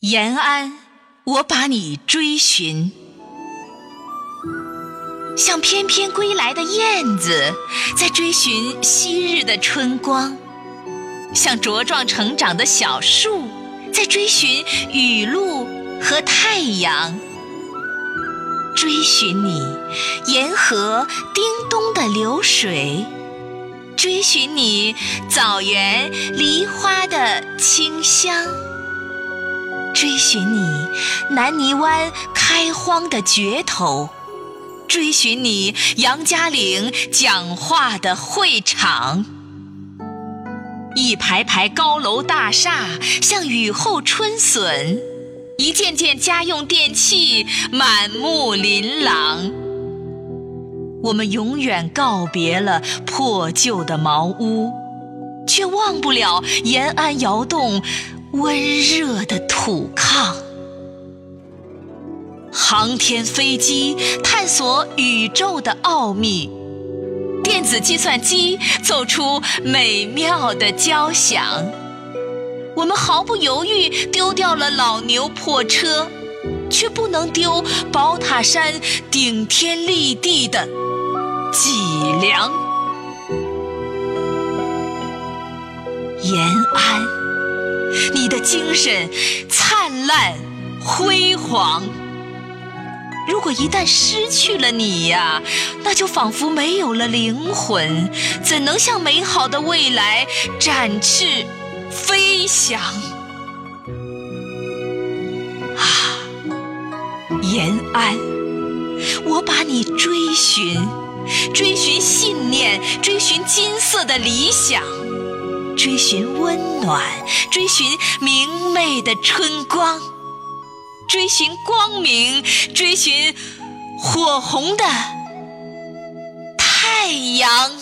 延安，我把你追寻，像翩翩归来的燕子，在追寻昔日的春光；像茁壮成长的小树，在追寻雨露和太阳。追寻你，沿河叮咚的流水；追寻你，枣园梨花的清香。追寻你，南泥湾开荒的绝头；追寻你，杨家岭讲话的会场。一排排高楼大厦像雨后春笋，一件件家用电器满目琳琅。我们永远告别了破旧的茅屋，却忘不了延安窑洞。温热的土炕，航天飞机探索宇宙的奥秘，电子计算机奏出美妙的交响。我们毫不犹豫丢掉了老牛破车，却不能丢宝塔山顶天立地的脊梁。延安。精神灿烂辉煌。如果一旦失去了你呀，那就仿佛没有了灵魂，怎能向美好的未来展翅飞翔？啊，延安，我把你追寻，追寻信念，追寻金色的理想。追寻温暖，追寻明媚的春光，追寻光明，追寻火红的太阳。